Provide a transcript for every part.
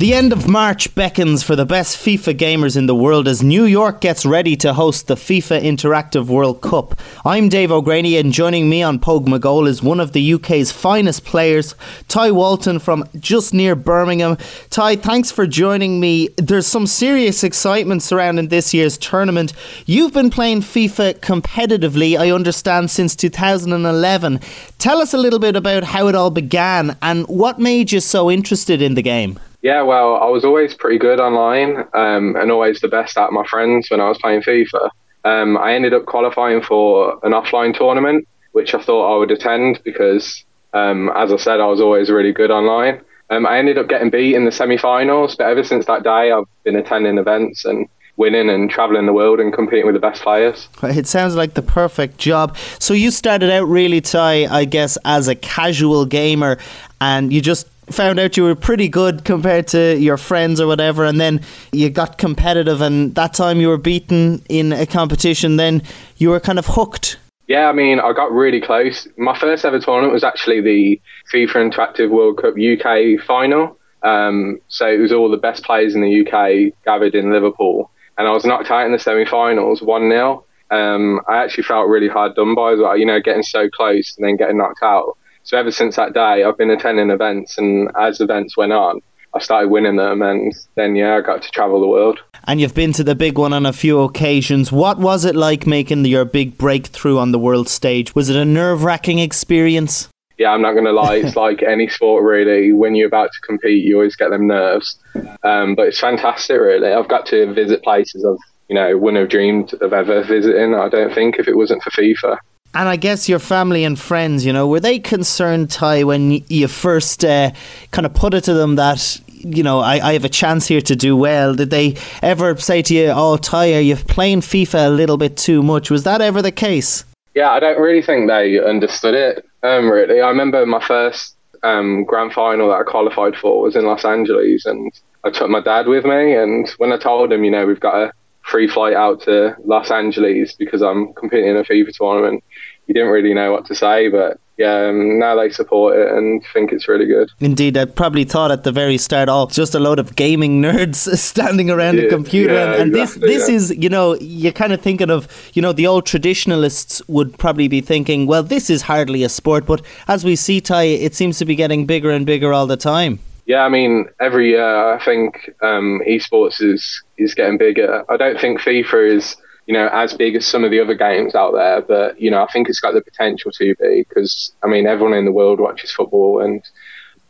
The end of March beckons for the best FIFA gamers in the world as New York gets ready to host the FIFA Interactive World Cup. I'm Dave O'Grady, and joining me on PogMoGoal is one of the UK's finest players, Ty Walton from just near Birmingham. Ty, thanks for joining me. There's some serious excitement surrounding this year's tournament. You've been playing FIFA competitively, I understand, since 2011. Tell us a little bit about how it all began and what made you so interested in the game. Yeah, well, I was always pretty good online um, and always the best at my friends when I was playing FIFA. Um, I ended up qualifying for an offline tournament, which I thought I would attend because, um, as I said, I was always really good online. Um, I ended up getting beat in the semi-finals, but ever since that day, I've been attending events and winning and traveling the world and competing with the best players. It sounds like the perfect job. So you started out really, Ty, I guess, as a casual gamer, and you just found out you were pretty good compared to your friends or whatever, and then you got competitive, and that time you were beaten in a competition, then you were kind of hooked. Yeah, I mean, I got really close. My first ever tournament was actually the FIFA Interactive World Cup UK final. Um, so it was all the best players in the UK gathered in Liverpool, and I was knocked out in the semi-finals, one 0 um, I actually felt really hard done by well. You know, getting so close and then getting knocked out. So ever since that day, I've been attending events, and as events went on, I started winning them, and then yeah, I got to travel the world. And you've been to the big one on a few occasions. What was it like making your big breakthrough on the world stage? Was it a nerve wracking experience? Yeah, I'm not going to lie. It's like any sport, really. When you're about to compete, you always get them nerves. Um, but it's fantastic, really. I've got to visit places I've, you know, wouldn't have dreamed of ever visiting. I don't think if it wasn't for FIFA. And I guess your family and friends, you know, were they concerned, Ty, when you first uh, kind of put it to them that, you know, I, I have a chance here to do well? Did they ever say to you, oh, Ty, are you playing FIFA a little bit too much? Was that ever the case? Yeah, I don't really think they understood it, um, really. I remember my first um, grand final that I qualified for was in Los Angeles, and I took my dad with me. And when I told him, you know, we've got a free flight out to Los Angeles because I'm competing in a FIFA tournament, he didn't really know what to say, but yeah, um, now they support it and think it's really good. Indeed, I probably thought at the very start, oh, just a load of gaming nerds standing around yeah, a computer, yeah, and, and exactly, this this yeah. is, you know, you're kind of thinking of, you know, the old traditionalists would probably be thinking, well, this is hardly a sport, but as we see, Ty, it seems to be getting bigger and bigger all the time. Yeah, I mean, every year I think um, esports is is getting bigger. I don't think FIFA is you know, as big as some of the other games out there. But you know, I think it's got the potential to be because I mean, everyone in the world watches football, and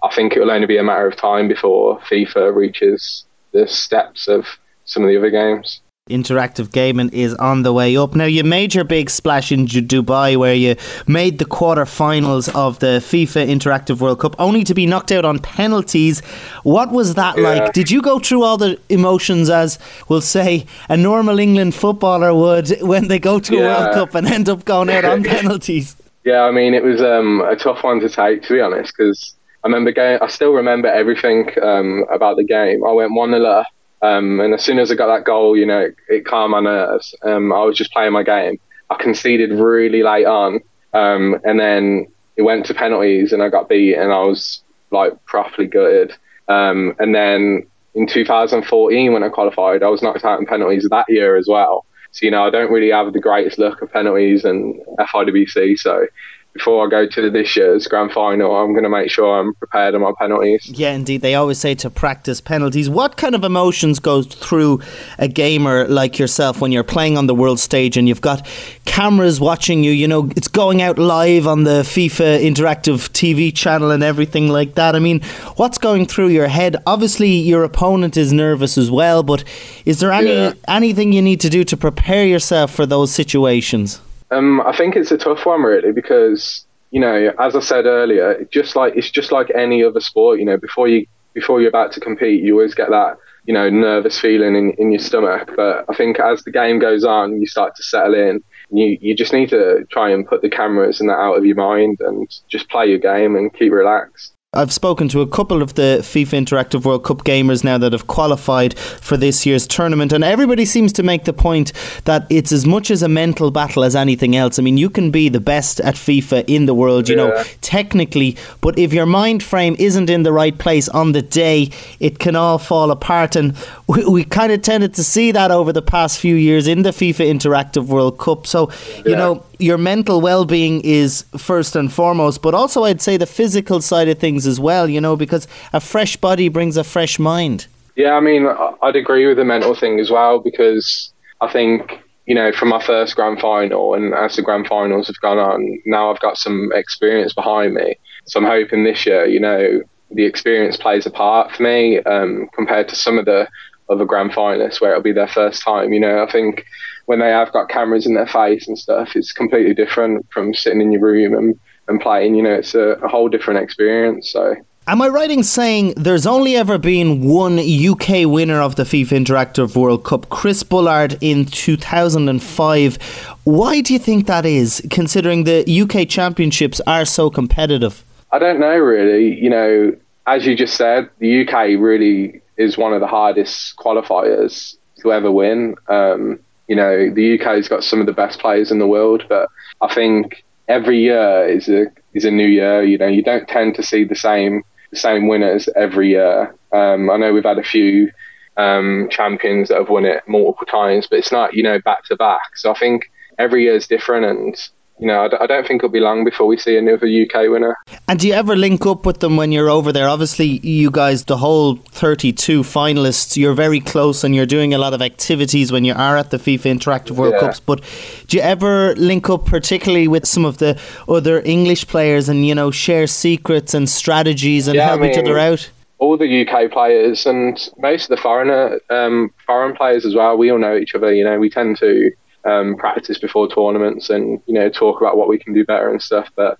I think it will only be a matter of time before FIFA reaches the steps of some of the other games interactive gaming is on the way up. Now, you made your big splash in Dubai where you made the quarter-finals of the FIFA Interactive World Cup only to be knocked out on penalties. What was that yeah. like? Did you go through all the emotions as, we'll say, a normal England footballer would when they go to yeah. a World Cup and end up going out on penalties? Yeah, I mean, it was um, a tough one to take, to be honest, because I remember going, I still remember everything um, about the game. I went 1 0 up um, and as soon as I got that goal, you know, it, it calmed my nerves. Um, I was just playing my game. I conceded really late on, um, and then it went to penalties, and I got beat, and I was like properly gutted. Um, and then in 2014, when I qualified, I was knocked out in penalties that year as well. So you know, I don't really have the greatest luck of penalties and FIWC. So before I go to this year's grand final, I'm going to make sure I'm prepared on my penalties. Yeah, indeed. They always say to practice penalties. What kind of emotions go through a gamer like yourself when you're playing on the world stage and you've got cameras watching you? You know, it's going out live on the FIFA interactive TV channel and everything like that. I mean, what's going through your head? Obviously, your opponent is nervous as well, but is there any yeah. anything you need to do to prepare yourself for those situations? Um, I think it's a tough one really because you know, as I said earlier, just like it's just like any other sport. You know, before you before you're about to compete, you always get that you know nervous feeling in, in your stomach. But I think as the game goes on, you start to settle in. You you just need to try and put the cameras and that out of your mind and just play your game and keep relaxed. I've spoken to a couple of the FIFA Interactive World Cup gamers now that have qualified for this year's tournament, and everybody seems to make the point that it's as much as a mental battle as anything else. I mean, you can be the best at FIFA in the world, you yeah. know, technically, but if your mind frame isn't in the right place on the day, it can all fall apart. And we, we kind of tended to see that over the past few years in the FIFA Interactive World Cup. So, you yeah. know, your mental well-being is first and foremost, but also I'd say the physical side of things as well. You know, because a fresh body brings a fresh mind. Yeah, I mean, I'd agree with the mental thing as well because I think you know from my first grand final and as the grand finals have gone on, now I've got some experience behind me. So I'm hoping this year, you know, the experience plays a part for me um, compared to some of the other grand finalists where it'll be their first time. You know, I think when they have got cameras in their face and stuff, it's completely different from sitting in your room and, and playing. You know, it's a, a whole different experience. So. Am I right in saying there's only ever been one UK winner of the FIFA Interactive World Cup, Chris Bullard, in 2005? Why do you think that is, considering the UK Championships are so competitive? I don't know, really. You know, as you just said, the UK really is one of the hardest qualifiers to ever win. Um, you know, the UK's got some of the best players in the world, but I think every year is a is a new year. You know, you don't tend to see the same the same winners every year. Um, I know we've had a few um, champions that have won it multiple times, but it's not you know back to back. So I think every year is different, and you know, I, don't think it'll be long before we see another UK winner. And do you ever link up with them when you're over there? Obviously, you guys, the whole 32 finalists, you're very close and you're doing a lot of activities when you are at the FIFA Interactive World yeah. Cups. But do you ever link up particularly with some of the other English players and, you know, share secrets and strategies and yeah, help I mean, each other out? all the UK players and most of the foreigner um, foreign players as well. We all know each other. You know, we tend to um, practice before tournaments and you know talk about what we can do better and stuff. But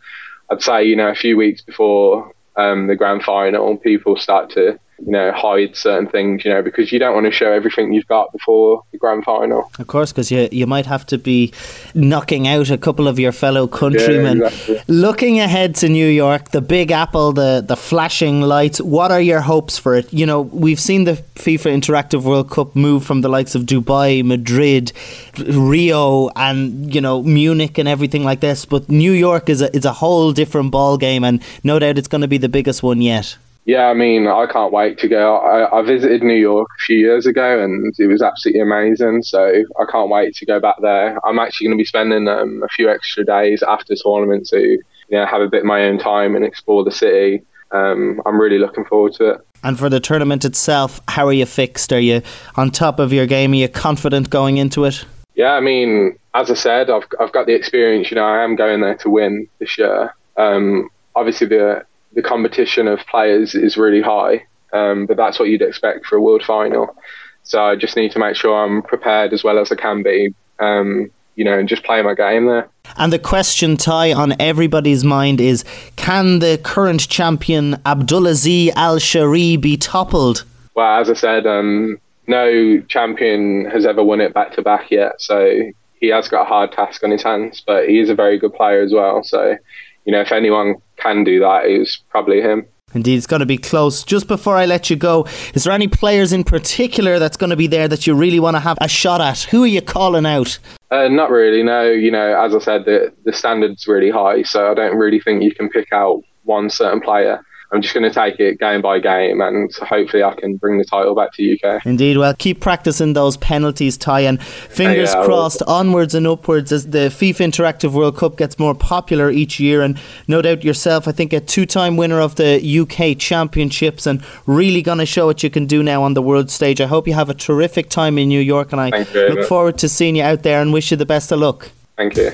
I'd say you know a few weeks before um, the grand final, people start to you know, hide certain things, you know, because you don't want to show everything you've got before the grand final. Of course, because you, you might have to be knocking out a couple of your fellow countrymen. Yeah, exactly. Looking ahead to New York, the Big Apple, the, the flashing lights, what are your hopes for it? You know, we've seen the FIFA Interactive World Cup move from the likes of Dubai, Madrid, Rio, and, you know, Munich and everything like this, but New York is a, is a whole different ball game, and no doubt it's going to be the biggest one yet. Yeah, I mean, I can't wait to go. I, I, visited New York a few years ago and it was absolutely amazing. So I can't wait to go back there. I'm actually going to be spending um, a few extra days after the tournament to you know, have a bit of my own time and explore the city. Um, I'm really looking forward to it. And for the tournament itself, how are you fixed? Are you on top of your game? Are you confident going into it? Yeah, I mean, as I said, I've I've got the experience. You know, I am going there to win this year. Um, obviously, the the competition of players is really high, um, but that's what you'd expect for a world final. So I just need to make sure I'm prepared as well as I can be, um, you know, and just play my game there. And the question, Ty, on everybody's mind is can the current champion Abdulaziz Al Shari be toppled? Well, as I said, um, no champion has ever won it back to back yet. So he has got a hard task on his hands, but he is a very good player as well. So you know, if anyone can do that, it was probably him. Indeed, it's going to be close. Just before I let you go, is there any players in particular that's going to be there that you really want to have a shot at? Who are you calling out? Uh, not really. No, you know, as I said, the the standard's really high, so I don't really think you can pick out one certain player. I'm just going to take it game by game, and hopefully I can bring the title back to UK. Indeed, well, keep practicing those penalties, Ty, and fingers yeah, crossed, onwards and upwards as the FIFA Interactive World Cup gets more popular each year. And no doubt yourself, I think, a two-time winner of the UK Championships, and really going to show what you can do now on the world stage. I hope you have a terrific time in New York, and I look forward to seeing you out there and wish you the best of luck. Thank you.